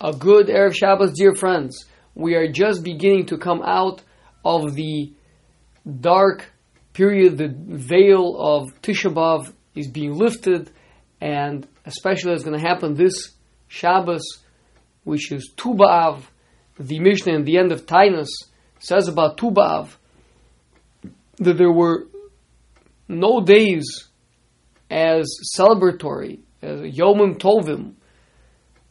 a good Erev Shabbos, dear friends. We are just beginning to come out of the dark period. The veil of Tisha B'Av is being lifted, and especially it's going to happen this Shabbos, which is Tu B'Av. The Mishnah in the end of Taanis says about Tu B'Av that there were no days as celebratory, as Yomim Tovim,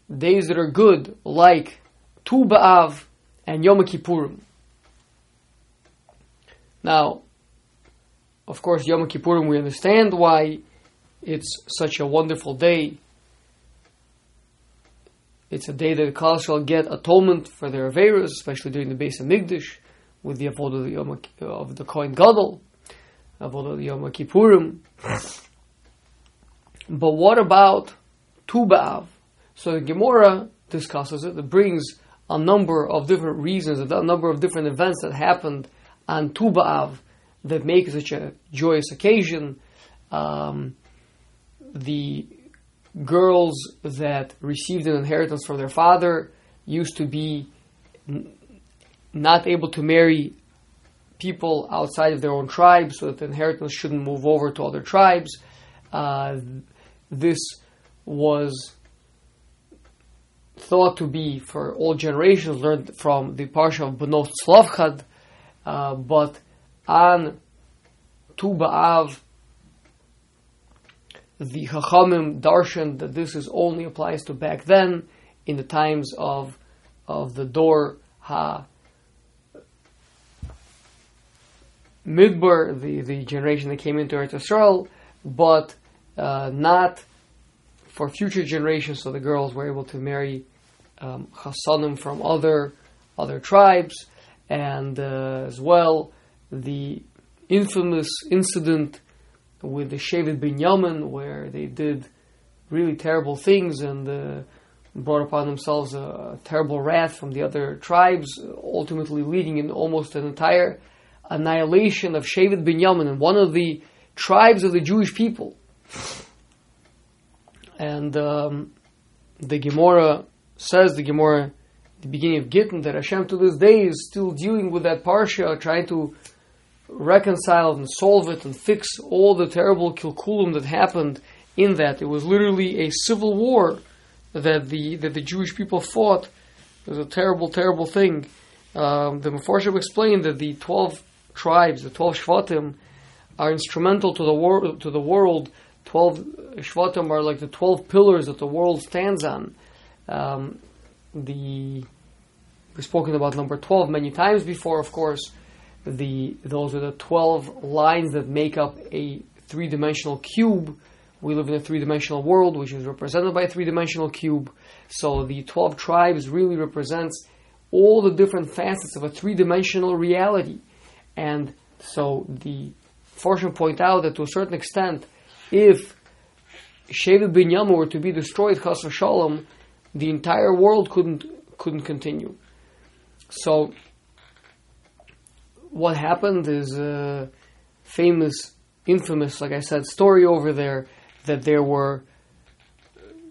days that are good, like Tu B'Av and Yom Kippurim. Now, of course, Yom Kippurim, we understand why it's such a wonderful day. It's a day that the Klal shall get atonement for their Averas, especially during the Beis Hamikdash, with the Avodah of the Kohen Gadol, Avodah of Yom Kippurim. But what about Tu B'Av? So the Gemara discusses it. It brings a number of different reasons, a number of different events that happened on Tu B'Av that make such a joyous occasion. Um, the girls that received an inheritance from their father used to be n- not able to marry people outside of their own tribe, so that the inheritance shouldn't move over to other tribes. Uh, this was thought to be for all generations learned from the parsha of Benot Tzlafchad, uh, but on Tu the Chachamim darshan that this is only applies to back then, in the times of of the Dor Ha Midbar, the, the generation that came into Eretz Yisrael, but uh, not for future generations, so the girls were able to marry um, from other other tribes, and uh, as well the infamous incident with the Shevet Binyamin, where they did really terrible things and uh, brought upon themselves a, a, terrible wrath from the other tribes, ultimately leading in almost an entire annihilation of Shevet Binyamin and one of the tribes of the Jewish people. And um, the Gemara says, the Gemara, the beginning of Gittin, that Hashem to this day is still dealing with that parsha, trying to reconcile and solve it and fix all the terrible kilkulim that happened in that. It was literally a civil war that the that the Jewish people fought. It was a terrible, terrible thing. Um, the Mefarshim explained that the twelve tribes, the twelve Shvatim, are instrumental to the to the world 12 Shvatim are like the 12 pillars that the world stands on. Um, the we've spoken about number 12 many times before, of course. The those are the 12 lines that make up a three-dimensional cube. We live in a three-dimensional world, which is represented by a three-dimensional cube. So the 12 tribes really represents all the different facets of a three-dimensional reality. And so the Fortune point out that to a certain extent, if Shevet Binyamin were to be destroyed, Chas Shalom, the entire world couldn't couldn't continue. So, what happened is a famous, infamous, like I said, story over there that there were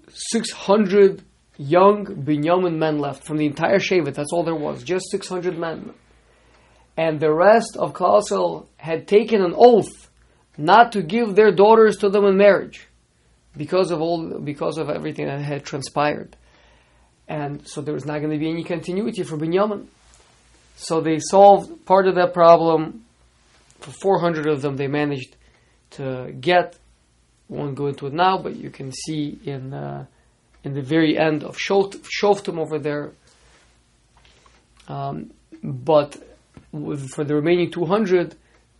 600 young Binyamin men left from the entire Shevet. That's all there was, just 600 men. And the rest of Klal had taken an oath not to give their daughters to them in marriage because of all because of everything that had transpired. And so there was not going to be any continuity for Binyamin. So they solved part of that problem. For 400 of them, they managed to get. Won't go into it now, but you can see in uh, in the very end of Shoftim over there. Um, but with, for the remaining 200,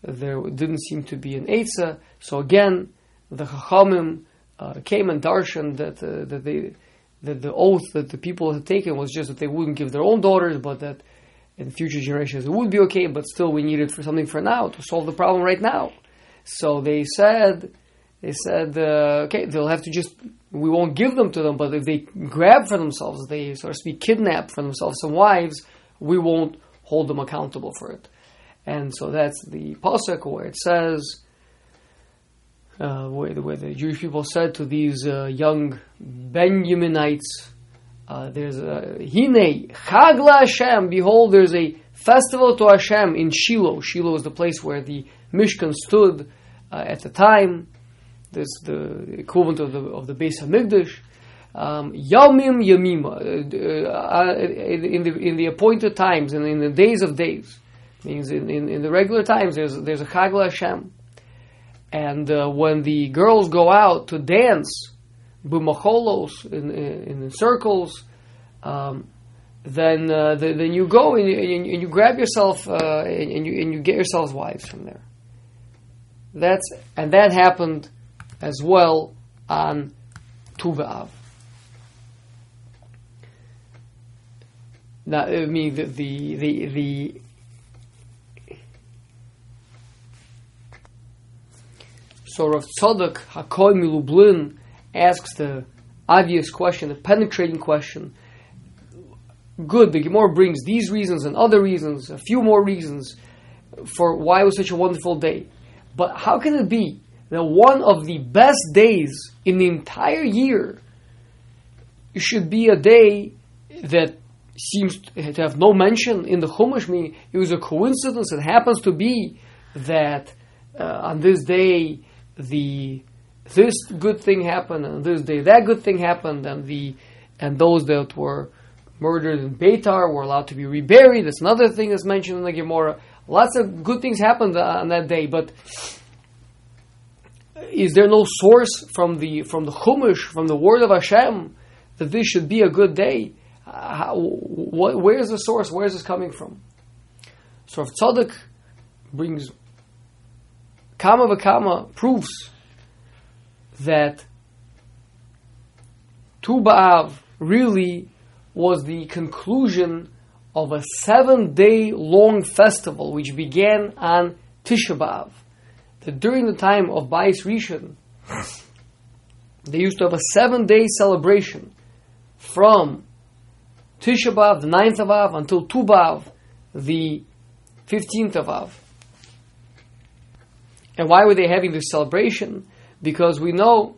there didn't seem to be an Eitzah. So again, the Chachamim uh, came and darshan that uh, that they that the oath that the people had taken was just that they wouldn't give their own daughters, but that in future generations it would be okay. But still, we needed for something for now to solve the problem right now. So they said, they said, uh, okay, they'll have to just we won't give them to them, but if they grab for themselves, they so to speak kidnap for themselves some wives, we won't hold them accountable for it. And so that's the pasuk where it says, uh, where, where, the Jewish people said to these uh, young Benjaminites, uh, there's a Hine Chagla Hashem. Behold, there's a festival to Hashem in Shiloh. Shiloh is the place where the Mishkan stood uh, at the time. This the equivalent of the of the Beis Hamikdash. Um, Yamim Yamima uh, uh, in the in the appointed times and in the days of days means in, in, in the regular times there's there's a Chagla Hashem, and uh, when the girls go out to dance bumacholos in, in, in circles, um, then uh, the, then you go and you, and you grab yourself uh, and, you and you get yourselves wives from there. That's and that happened as well on Tu B'Av. Now, I mean the the the, the so Rav Tzadok Hakoy Milublin asks the obvious question, the penetrating question. Good, the Gemara brings these reasons and other reasons, a few more reasons for why it was such a wonderful day. But how can it be that one of the best days in the entire year should be a day that seems to have no mention in the Chumash? Meaning, it was a coincidence. It happens to be that uh, on this day the this good thing happened and this day that good thing happened and the and those that were murdered in Beitar were allowed to be reburied. That's another thing that's mentioned in the Gemara. Lots of good things happened uh, on that day, but is there no source from the from the Chumash, from the word of Hashem, that this should be a good day? Uh, how, what, where is the source? Where is this coming from? So if Tzadok brings Kama v'Kama proofs that Tu B'Av really was the conclusion of a seven day long festival which began on Tisha B'Av. That during the time of Bais Rishon, they used to have a seven day celebration from Tisha B'Av, the 9th of Av, until Tu B'Av, the 15th of Av. And why were they having this celebration? because we know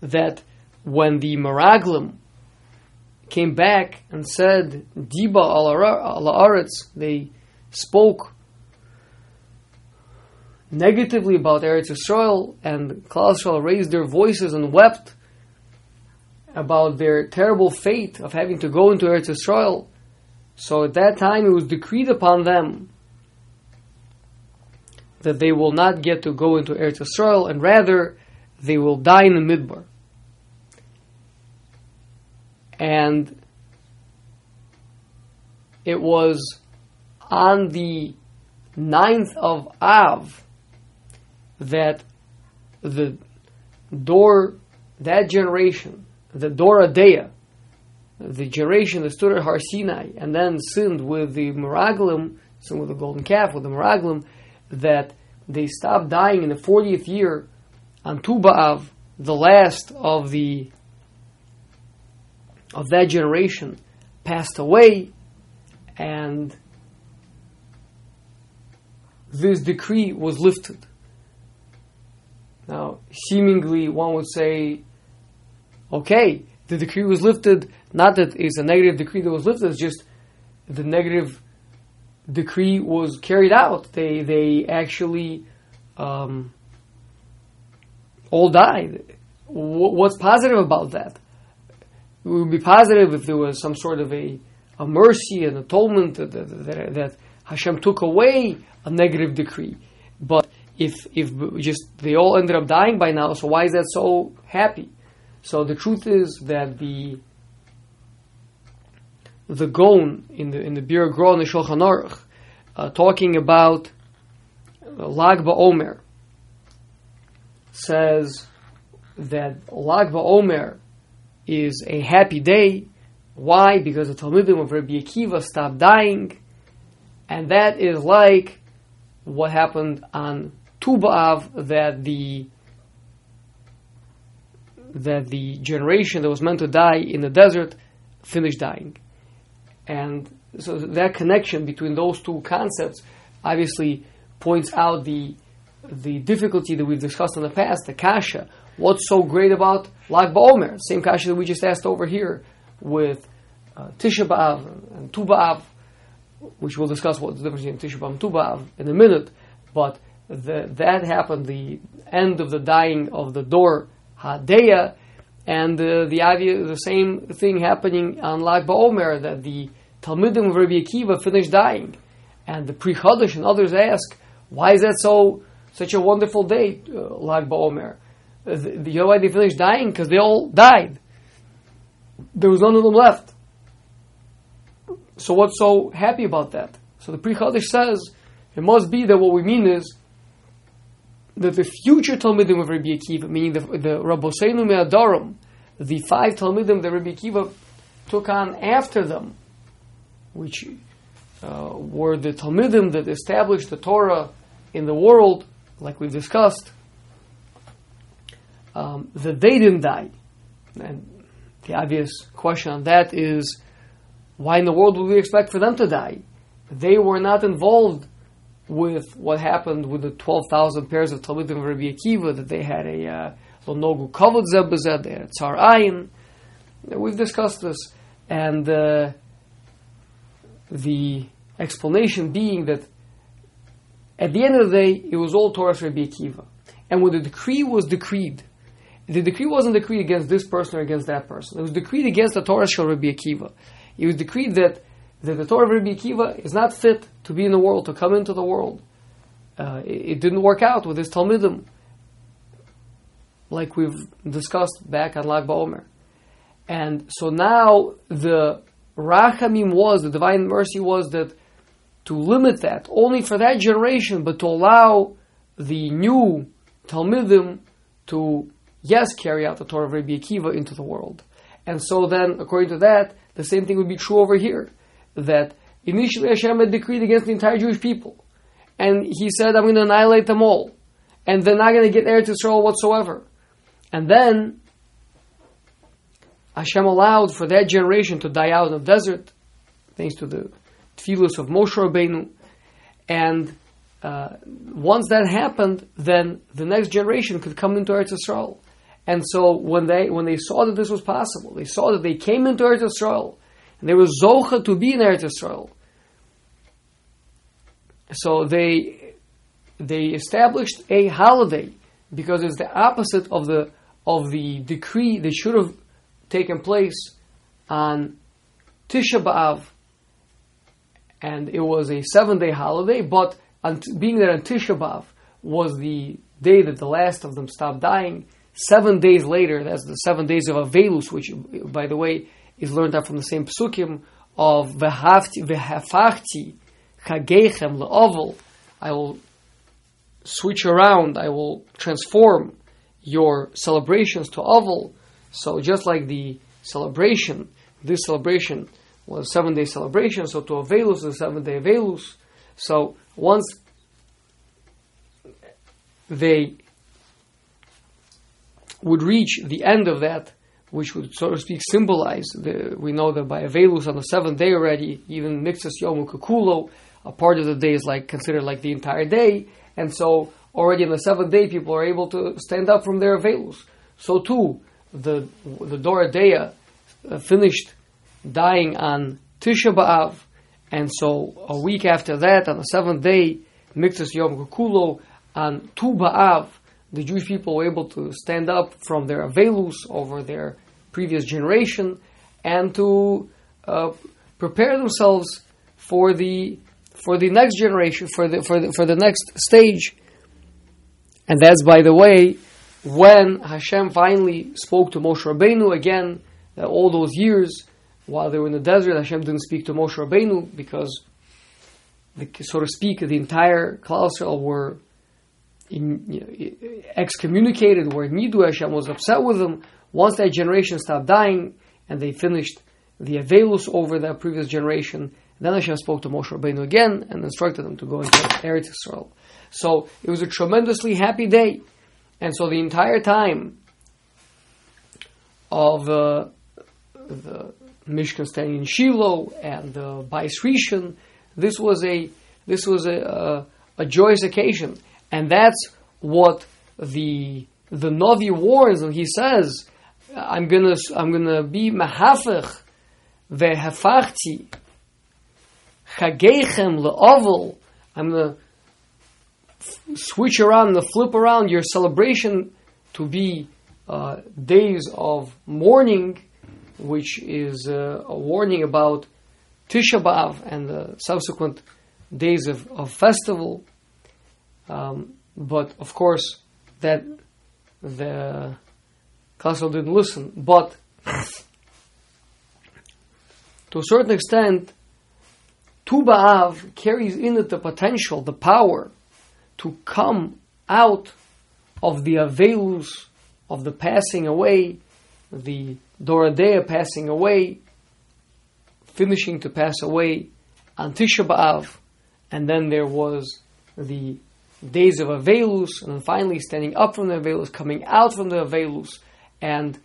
that when the Meraglim came back and said Diba al Aretz, they spoke negatively about Eretz Yisrael, and Klal Yisrael raised their voices and wept about their terrible fate of having to go into Eretz Yisrael. So at that time it was decreed upon them that they will not get to go into Eretz Yisrael, and rather they will die in the Midbar. And it was on the ninth of Av that the door, that generation, the Dor Adea, the generation that stood at Har Sinai and then sinned with the Meraglim, sinned with the golden calf, with the Meraglim, that they stopped dying in the 40th year on Tu the last of the of that generation passed away, and this decree was lifted. Now, seemingly, one would say, okay, the decree was lifted. Not that it's a negative decree that was lifted; it's just the negative decree was carried out. They they actually um, all died. What's positive about that? It would be positive if there was some sort of a, a mercy and atonement that, that, that Hashem took away a negative decree. But if if just they all ended up dying by now, so why is that so happy? So the truth is that the the Gaon in the in the Biur and the Shulchan Aruch, uh, talking about Lag BaOmer says that Lag BaOmer is a happy day. Why? Because the Talmidim of Rabbi Akiva stopped dying, and that is like what happened on Tu B'Av that the that the generation that was meant to die in the desert finished dying. And so that connection between those two concepts obviously points out the the difficulty that we've discussed in the past, the kasha. what's so great about Lag BaOmer? Same kasha that we just asked over here with uh, Tisha B'Av and Tu B'Av, which we'll discuss what the difference between Tisha B'Av and Tu B'Av in a minute. But the, that happened, the end of the dying of the door Hadeya, and uh, the the same thing happening on Lag BaOmer that the Talmidim of Rabbi Akiva finished dying, and the Chodesh and others ask, why is that so such a wonderful day, uh, Lag BaOmer? Uh, the, you know why they finished dying? Because they all died. There was none of them left. So what's so happy about that? So the Chodesh says it must be that what we mean is that the future Talmidim of Rabbi Akiva, meaning the, the Rabboseinu Me'adarim, the five Talmidim that Rabbi Akiva took on after them, which uh, were the Talmidim that established the Torah in the world, like we've discussed, um, that they didn't die. And the obvious question on that is, why in the world would we expect for them to die? They were not involved with what happened with the 12,000 pairs of Talmidim of Rabbi Akiva, that they had a Lonogu Kavod Zebazet, they had Tsar Ayin. We've discussed this. And uh, the explanation being that at the end of the day, it was all Torah Rabbi Akiva. And when the decree was decreed, the decree wasn't decreed against this person or against that person. It was decreed against the Torah Shal Rabbi Akiva. It was decreed that, that the Torah of Rabbi Akiva is not fit to be in the world, to come into the world. Uh, it, it, didn't work out with his Talmidim, like we've discussed back on Lag BaOmer. And so now the Rachamim was, the divine mercy was that to limit that only for that generation, but to allow the new Talmidim to, yes, carry out the Torah of Rabbi Akiva into the world. And so then, according to that, the same thing would be true over here. That initially Hashem had decreed against the entire Jewish people. And he said, I'm going to annihilate them all. And they're not going to get Eretz Israel whatsoever. And then Hashem allowed for that generation to die out in the desert, thanks to the tefillahs of Moshe Rabbeinu. And uh, once that happened, then the next generation could come into Eretz Israel. And so when they when they saw that this was possible, they saw that they came into Eretz Israel, and they were zocha to be in Eretz Israel. So they they established a holiday because it's the opposite of the of the decree that should have taken place on Tisha B'av, and it was a seven-day holiday. But being that on Tisha B'av was the day that the last of them stopped dying, seven days later, that's the seven days of Avelus, which, by the way, is learned out from the same psukim of Vehafti, Vehafachti, Chagechem, Le'ovel. I will switch around, I will transform your celebrations to Oval. So just like the celebration, this celebration was a seven day celebration, so to Avelus is seven day Avelus. So once they would reach the end of that, which would, so to speak, symbolize the, we know that by Avelus on the seventh day already, even Mixus Yom Kukulo, a part of the day is like considered like the entire day, and so already on the seventh day people are able to stand up from their Avelus. So too, the the Dora Deya uh, finished dying on Tisha B'Av, and so a week after that, on the seventh day, Mixus Yom Kukulo, on Tu B'Av, the Jewish people were able to stand up from their avelus over their previous generation and to uh, prepare themselves for the for the next generation, for the for the for the next stage. And that's by the way, when Hashem finally spoke to Moshe Rabbeinu again, uh, all those years while they were in the desert, Hashem didn't speak to Moshe Rabbeinu because, the, so to speak, the entire Klal Yisrael were in, you know, excommunicated, where Nidu Hashem was upset with them. Once that generation stopped dying and they finished the Avelus over that previous generation, then Hashem spoke to Moshe Rabbeinu again and instructed them to go into Eretz Yisrael. So it was a tremendously happy day. And so the entire time of uh, the Mishkan standing in Shiloh and the Bais Rishon, this was a this was a, a, a joyous occasion. And that's what the the Navi warns and he says, I'm gonna, I'm gonna be mahafech vehafachti chageichem le'ovel. I'm gonna switch around, the flip around your celebration to be uh, days of mourning, which is uh, a warning about Tisha B'Av and the subsequent days of, of festival. Um, but of course, that the Kassel didn't listen. But to a certain extent, Tu B'Av carries in it the potential, the power to come out of the Avelus of the passing away, the Doradea passing away, finishing to pass away on Tisha B'Av, and then there was the days of Avelus, and then finally standing up from the Avelus, coming out from the Avelus, and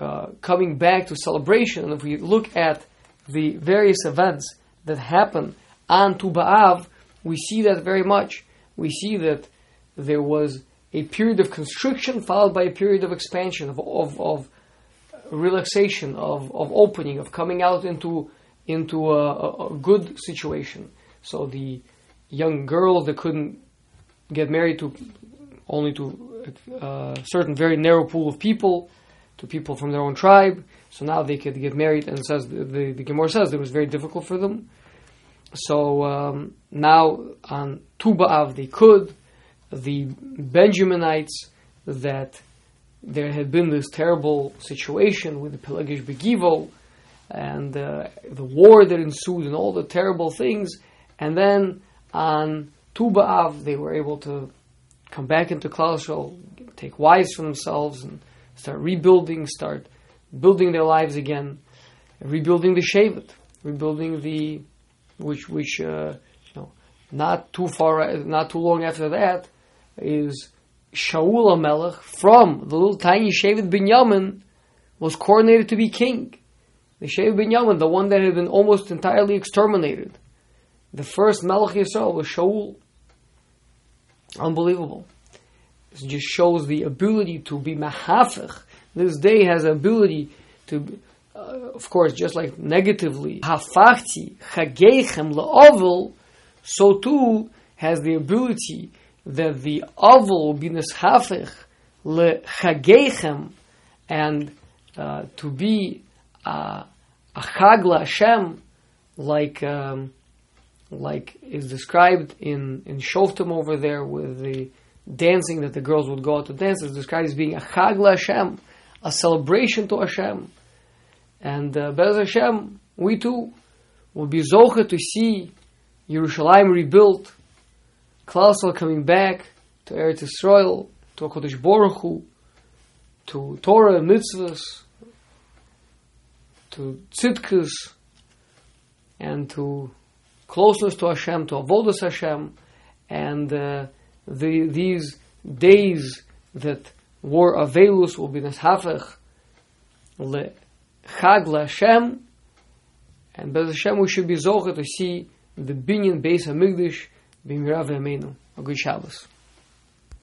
uh, coming back to celebration. And if we look at the various events that happen on Tu B'Av, we see that very much. We see that there was a period of constriction followed by a period of expansion, of, of, of relaxation, of, of opening, of coming out into into a, a, good situation. So the young girls that couldn't get married to only to a uh, certain very narrow pool of people, to people from their own tribe. So now they could get married, and says the, the, Gemara says it was very difficult for them. So um, now on Tu B'Av they could. The Benjaminites that there had been this terrible situation with the Pilegesh Begivo and uh, the war that ensued and all the terrible things. And then on Tu B'Av, they were able to come back into Klal take wives for themselves, and start rebuilding, start building their lives again, rebuilding the Shevet, rebuilding the, which, which, uh, you know, not too far, not too long after that, is Shaul HaMelech from the little tiny Shevet Binyamin was coronated to be king. The Shevet Binyamin, the one that had been almost entirely exterminated. The first Melech Yisrael was Shaul. Unbelievable. This just shows the ability to be mahafich. This day has ability to, uh, of course, just like negatively, hafachti chageichem le'ovel, so too has the ability that the oval be neshafich lechageichem, and uh, to be uh, a chagla Hashem, like um, like is described in in Shoftim over there with the dancing that the girls would go out to dance. Is described as being a chagla Hashem, a celebration to Hashem, and uh, Bez Hashem, we too will be zocha to see Yerushalayim rebuilt Klausel coming back to Eretz Yisrael, to HaKadosh Baruch Hu, to Torah and mitzvahs, to tzidkus, and to closeness to Hashem, to avodas Hashem, and uh, the, these days that were avelus will be neshafech le chag Hashem, and Bez Hashem we should be zocher to see the binyan Beis Hamikdash B'mirav Yameinu. A good Shabbos.